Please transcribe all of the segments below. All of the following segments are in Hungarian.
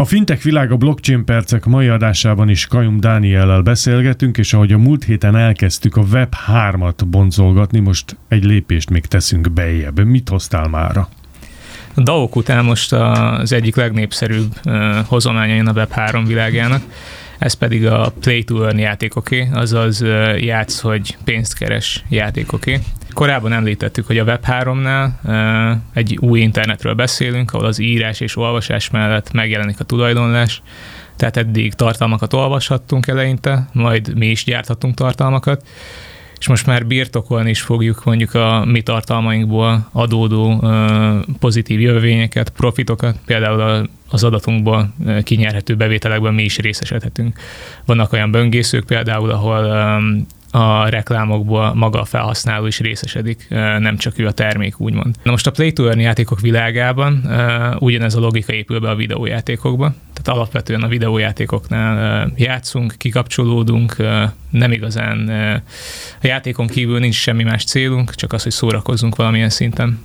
A fintech világ a blockchain percek mai adásában is Kajum Dániellel beszélgetünk, és ahogy a múlt héten elkezdtük a Web 3-at boncolgatni, most egy lépést még teszünk bejebb. Mit hoztál mára? A DAOK után most az egyik legnépszerűbb hozományain a Web 3 világának, ez pedig a Play to Earn játékoké, azaz játsz, hogy pénzt keres játékoké. Korábban említettük, hogy a Web3-nál egy új internetről beszélünk, ahol az írás és olvasás mellett megjelenik a tulajdonlás, tehát eddig tartalmakat olvashattunk eleinte, majd mi is gyárthatunk tartalmakat, és most már birtokolni is fogjuk mondjuk a mi tartalmainkból adódó pozitív jövővényeket, profitokat, például az adatunkból kinyerhető bevételekben mi is részesedhetünk. Vannak olyan böngészők például, ahol a reklámokból maga a felhasználó is részesedik, nem csak ő a termék, úgymond. Na most a Play to Earn játékok világában ugyanez a logika épül be a videójátékokba, tehát alapvetően a videójátékoknál játszunk, kikapcsolódunk, nem igazán a játékon kívül nincs semmi más célunk, csak az, hogy szórakozzunk valamilyen szinten.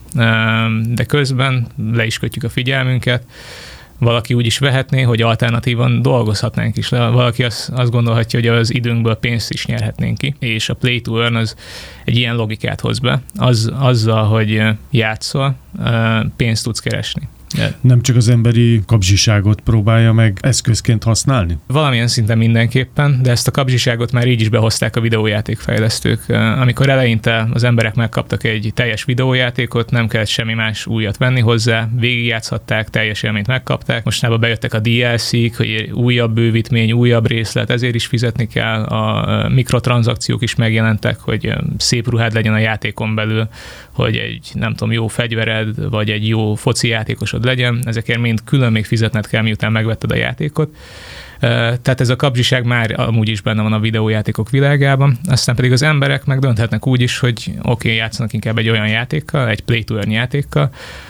De közben le is kötjük a figyelmünket, valaki úgy is vehetné, hogy alternatívan dolgozhatnánk is. Valaki azt, azt gondolhatja, hogy az időnkből pénzt is nyerhetnénk ki, és a Play to Earn az egy ilyen logikát hoz be. Az, azzal, hogy játszol, pénzt tudsz keresni. Nem csak az emberi kapzsiságot próbálja meg eszközként használni? Valamilyen szinten mindenképpen, de ezt a kapzsiságot már így is behozták a videójátékfejlesztők. Amikor eleinte az emberek megkaptak egy teljes videójátékot, nem kellett semmi más újat venni hozzá, végigjátszhatták, teljes élményt megkapták. Mostanában bejöttek a DLC-k, hogy újabb bővítmény, újabb részlet, ezért is fizetni kell. A mikrotranszakciók is megjelentek, hogy szép ruhád legyen a játékon belül, hogy egy nem tudom, jó fegyvered, vagy egy jó foci játékosod legyen, ezekért mind külön még fizetned kell, miután megvetted a játékot. Tehát ez a kapzsiság már amúgy is benne van a videójátékok világában, aztán pedig az emberek meg dönthetnek úgy is, hogy oké, okay, játszanak inkább egy olyan játékkal, egy play to earn játékkal,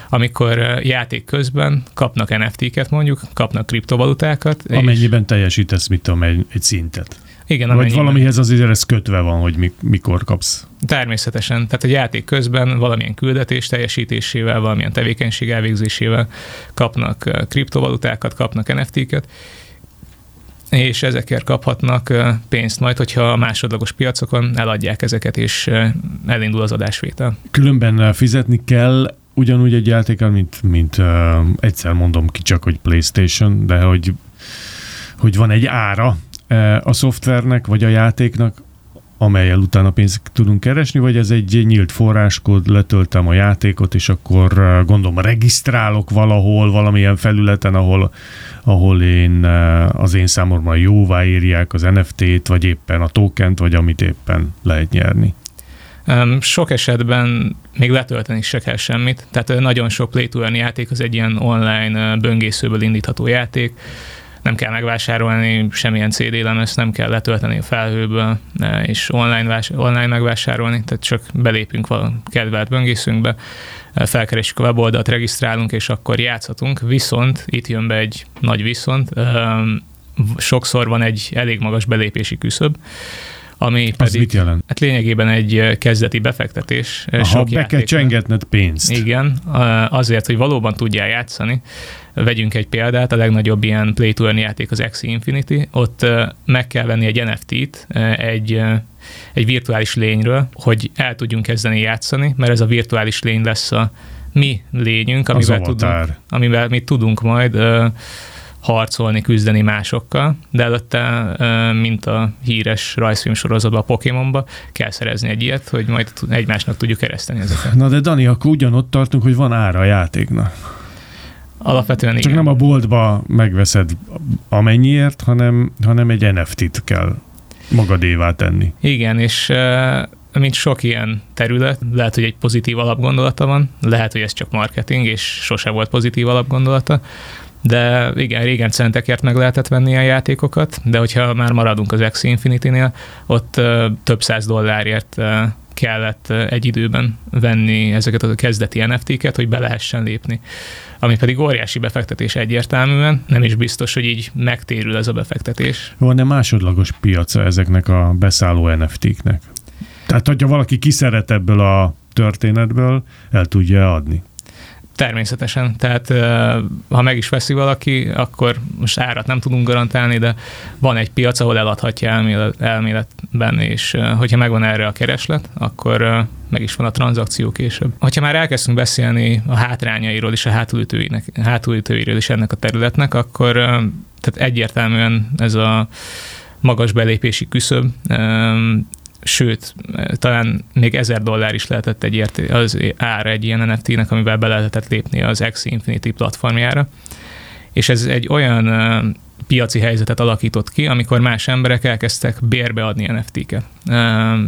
amikor játék közben kapnak NFT-ket mondjuk, kapnak kriptovalutákat. Amennyiben és... teljesítesz, mit tudom, egy, egy szintet. Igen, Vagy valamihez azért ez kötve van, hogy mikor kapsz. Természetesen. Tehát a játék közben valamilyen küldetés teljesítésével, valamilyen tevékenység elvégzésével kapnak kriptovalutákat, kapnak NFT-ket, és ezekért kaphatnak pénzt majd, hogyha a másodlagos piacokon eladják ezeket, és elindul az adásvétel. Különben fizetni kell ugyanúgy egy játékkal, mint, mint uh, egyszer mondom ki csak, hogy PlayStation, de hogy, hogy van egy ára, a szoftvernek vagy a játéknak, amelyel utána pénzt tudunk keresni, vagy ez egy nyílt forráskód, letöltem a játékot, és akkor gondolom regisztrálok valahol, valamilyen felületen, ahol, ahol én az én számomra jóvá írják az NFT-t, vagy éppen a tokent, vagy amit éppen lehet nyerni. Sok esetben még letölteni se kell semmit, tehát nagyon sok play játék az egy ilyen online böngészőből indítható játék, nem kell megvásárolni semmilyen CD lemezt, nem kell letölteni a felhőből, és online, vás, online megvásárolni, tehát csak belépünk a kedvelt böngészünkbe, felkeresjük a weboldalt, regisztrálunk, és akkor játszhatunk, viszont itt jön be egy nagy viszont, sokszor van egy elég magas belépési küszöb, ami Az pedig mit jelent? Hát lényegében egy kezdeti befektetés. Aha, sok be kell csengetned pénzt. Igen, azért, hogy valóban tudjál játszani. Vegyünk egy példát, a legnagyobb ilyen play to játék az Axie Infinity, ott meg kell venni egy NFT-t, egy egy virtuális lényről, hogy el tudjunk kezdeni játszani, mert ez a virtuális lény lesz a mi lényünk, amivel, tudunk, amivel mi tudunk majd harcolni, küzdeni másokkal, de előtte, mint a híres rajzfilm sorozatban, a Pokémonba, kell szerezni egy ilyet, hogy majd egymásnak tudjuk kereszteni ezeket. Na de Dani, akkor ugyanott tartunk, hogy van ára a játéknak. Alapvetően Csak igen. nem a boltba megveszed amennyiért, hanem, hanem egy NFT-t kell magadévá tenni. Igen, és mint sok ilyen terület, lehet, hogy egy pozitív alapgondolata van, lehet, hogy ez csak marketing, és sose volt pozitív alapgondolata, de igen, régen centekért meg lehetett venni a játékokat, de hogyha már maradunk az Axie Infinity-nél, ott több száz dollárért kellett egy időben venni ezeket a kezdeti NFT-ket, hogy be lehessen lépni. Ami pedig óriási befektetés egyértelműen, nem is biztos, hogy így megtérül ez a befektetés. Van-e másodlagos piaca ezeknek a beszálló NFT-knek? Tehát, hogyha valaki kiszeret ebből a történetből, el tudja adni? Természetesen. Tehát ha meg is veszi valaki, akkor most árat nem tudunk garantálni, de van egy piac, ahol eladhatja elmélet, elméletben, és hogyha megvan erre a kereslet, akkor meg is van a tranzakció később. Hogyha már elkezdtünk beszélni a hátrányairól és a hátulütőiről is ennek a területnek, akkor tehát egyértelműen ez a magas belépési küszöb sőt, talán még ezer dollár is lehetett egy érté, az ár egy ilyen NFT-nek, amivel be lehetett lépni az X Infinity platformjára. És ez egy olyan piaci helyzetet alakított ki, amikor más emberek elkezdtek bérbeadni NFT-ket.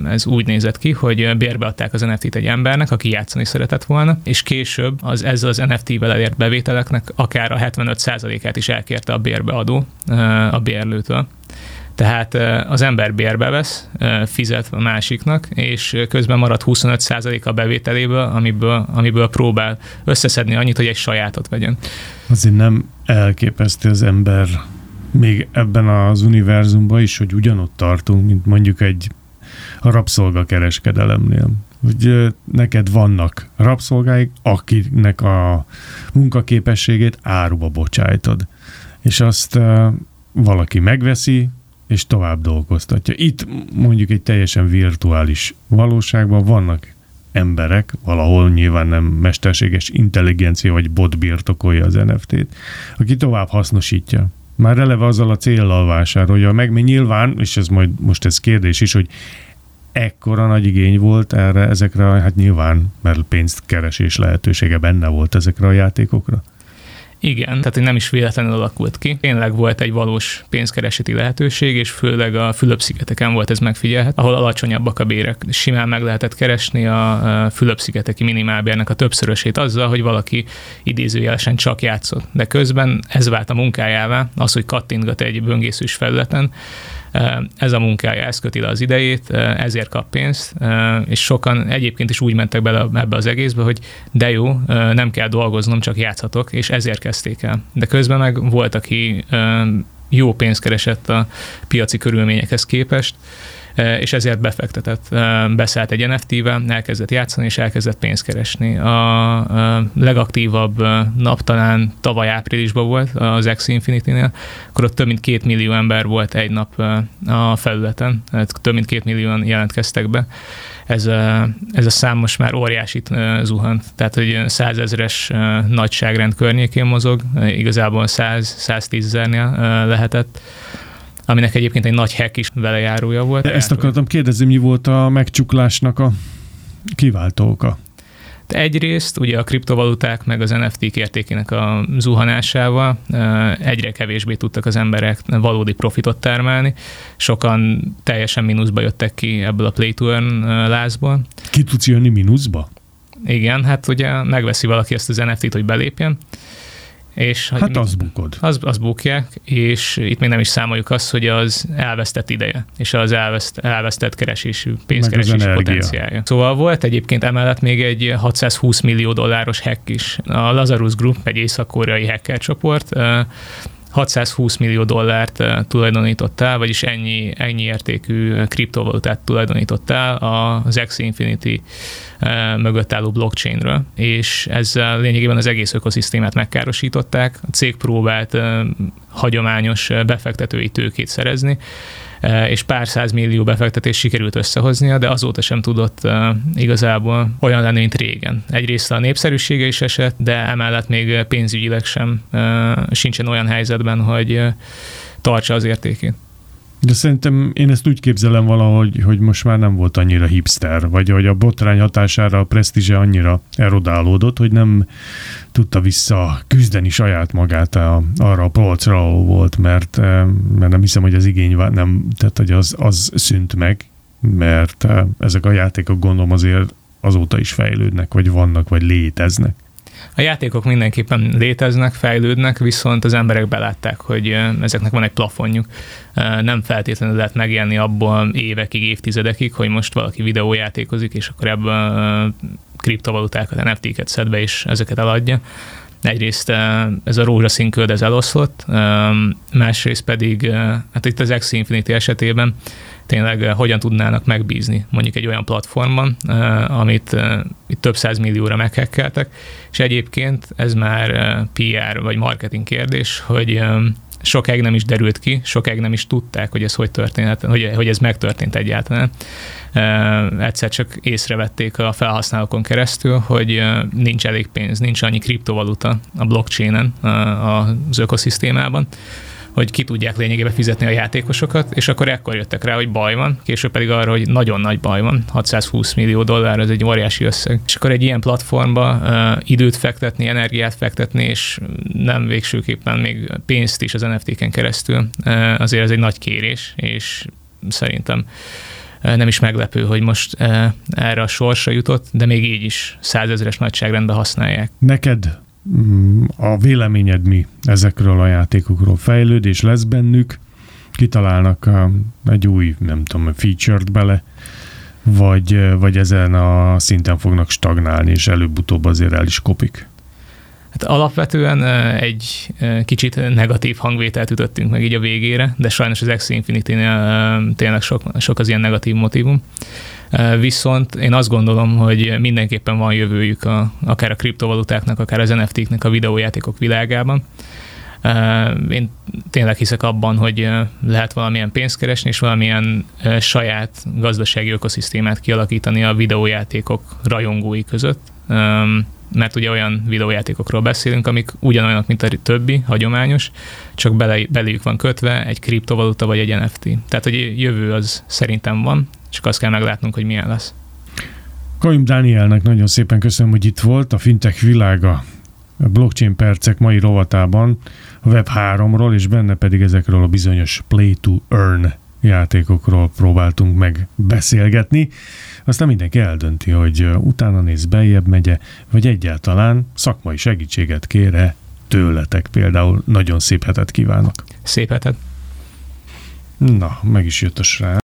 Ez úgy nézett ki, hogy bérbeadták az NFT-t egy embernek, aki játszani szeretett volna, és később az ezzel az NFT-vel elért bevételeknek akár a 75%-át is elkérte a bérbeadó a bérlőtől. Tehát az ember bérbe vesz, fizet a másiknak, és közben marad 25% a bevételéből, amiből, amiből próbál összeszedni annyit, hogy egy sajátot vegyen. Azért nem elképesztő az ember még ebben az univerzumban is, hogy ugyanott tartunk, mint mondjuk egy rabszolgakereskedelemnél. Hogy neked vannak rabszolgáik, akinek a munkaképességét áruba bocsájtod. És azt valaki megveszi, és tovább dolgoztatja. Itt mondjuk egy teljesen virtuális valóságban vannak emberek, valahol nyilván nem mesterséges intelligencia vagy bot birtokolja az NFT-t, aki tovább hasznosítja. Már eleve azzal a céllal vásárolja meg, mert nyilván, és ez majd most ez kérdés is, hogy ekkora nagy igény volt erre, ezekre, hát nyilván, mert pénzt keresés lehetősége benne volt ezekre a játékokra. Igen, tehát nem is véletlenül alakult ki. Tényleg volt egy valós pénzkereseti lehetőség, és főleg a Fülöp-szigeteken volt ez megfigyelhet, ahol alacsonyabbak a bérek. Simán meg lehetett keresni a Fülöp-szigeteki minimálbérnek a többszörösét azzal, hogy valaki idézőjelesen csak játszott. De közben ez vált a munkájává, az, hogy kattintgat egy böngészős felületen, ez a munkája, ez köti le az idejét, ezért kap pénzt, és sokan egyébként is úgy mentek bele ebbe az egészbe, hogy de jó, nem kell dolgoznom, csak játszhatok, és ezért kezdték el. De közben meg volt, aki jó pénzt keresett a piaci körülményekhez képest, és ezért befektetett, eh, beszállt egy NFT-vel, elkezdett játszani, és elkezdett pénzt keresni. A legaktívabb eh, nap talán tavaly áprilisban volt az X Infinity-nél, akkor ott több mint két millió ember volt egy nap a felületen, több mint két millióan jelentkeztek be. Ez a, ez a szám most már óriásit zuhant, tehát hogy százezres nagyságrend környékén mozog, igazából 100-110 ezernél lehetett aminek egyébként egy nagy hack is velejárója volt. De ezt akartam kérdezni, mi volt a megcsuklásnak a kiváltó oka? Egyrészt ugye a kriptovaluták meg az NFT-k értékének a zuhanásával egyre kevésbé tudtak az emberek valódi profitot termelni. Sokan teljesen mínuszba jöttek ki ebből a play to earn lázból. Ki tudsz jönni mínuszba? Igen, hát ugye megveszi valaki ezt az NFT-t, hogy belépjen, és hát az bukod. Az, az bukják, és itt még nem is számoljuk azt, hogy az elvesztett ideje, és az elveszt, elvesztett keresésű, pénzkeresési potenciálja. Szóval volt egyébként emellett még egy 620 millió dolláros hack is. A Lazarus Group, egy észak-koreai hacker csoport, 620 millió dollárt tulajdonított el, vagyis ennyi, ennyi értékű kriptovalutát tulajdonított el az X Infinity mögött álló blockchainről, és ezzel lényegében az egész ökoszisztémát megkárosították. A cég próbált hagyományos befektetői tőkét szerezni, és pár millió befektetés sikerült összehoznia, de azóta sem tudott igazából olyan lenni, mint régen. Egyrészt a népszerűsége is esett, de emellett még pénzügyileg sem sincsen olyan helyzetben, hogy tartsa az értékét. De szerintem én ezt úgy képzelem valahogy, hogy most már nem volt annyira hipster, vagy hogy a botrány hatására a presztízse annyira erodálódott, hogy nem tudta vissza küzdeni saját magát a, arra a polcra, ahol volt, mert, eh, mert nem hiszem, hogy az igény nem, tehát hogy az, az szűnt meg, mert eh, ezek a játékok gondolom azért azóta is fejlődnek, vagy vannak, vagy léteznek. A játékok mindenképpen léteznek, fejlődnek, viszont az emberek belátták, hogy ezeknek van egy plafonjuk. Nem feltétlenül lehet megélni abból évekig, évtizedekig, hogy most valaki videójátékozik, és akkor ebből kriptovalutákat, NFT-ket szed be, és ezeket eladja. Egyrészt ez a rózsaszín köd ez eloszlott, másrészt pedig, hát itt az X Infinity esetében tényleg hogyan tudnának megbízni mondjuk egy olyan platformon, amit itt több száz millióra meghekkeltek, és egyébként ez már PR vagy marketing kérdés, hogy sokáig nem is derült ki, sokáig nem is tudták, hogy ez hogy történhet, hogy, hogy ez megtörtént egyáltalán. Egyszer csak észrevették a felhasználókon keresztül, hogy nincs elég pénz, nincs annyi kriptovaluta a blockchainen, az ökoszisztémában, hogy ki tudják lényegében fizetni a játékosokat, és akkor ekkor jöttek rá, hogy baj van, később pedig arra, hogy nagyon nagy baj van, 620 millió dollár, ez egy óriási összeg. És akkor egy ilyen platformba uh, időt fektetni, energiát fektetni, és nem végsőképpen még pénzt is az NFT-ken keresztül, uh, azért ez egy nagy kérés, és szerintem nem is meglepő, hogy most erre a sorsra jutott, de még így is százezres nagyságrendben használják. Neked a véleményed mi ezekről a játékokról? Fejlődés lesz bennük? Kitalálnak egy új, nem tudom, feature-t bele, vagy, vagy ezen a szinten fognak stagnálni, és előbb-utóbb azért el is kopik? Hát alapvetően egy kicsit negatív hangvételt ütöttünk meg így a végére, de sajnos az Axie Infinity-nél tényleg sok, sok az ilyen negatív motivum. Viszont én azt gondolom, hogy mindenképpen van jövőjük a, akár a kriptovalutáknak, akár az NFT-knek a videójátékok világában. Én tényleg hiszek abban, hogy lehet valamilyen pénzt keresni, és valamilyen saját gazdasági ökoszisztémát kialakítani a videójátékok rajongói között mert ugye olyan videójátékokról beszélünk, amik ugyanolyanok, mint a többi, hagyományos, csak bele, beléjük van kötve egy kriptovaluta vagy egy NFT. Tehát, hogy jövő az szerintem van, csak azt kell meglátnunk, hogy milyen lesz. Kaim Dánielnek nagyon szépen köszönöm, hogy itt volt a fintech világa a blockchain percek mai rovatában a Web3-ról, és benne pedig ezekről a bizonyos play to earn játékokról próbáltunk meg beszélgetni. Aztán mindenki eldönti, hogy utána néz beljebb megye, vagy egyáltalán szakmai segítséget kére tőletek. Például nagyon szép hetet kívánok. Szép hetet. Na, meg is jött a srác.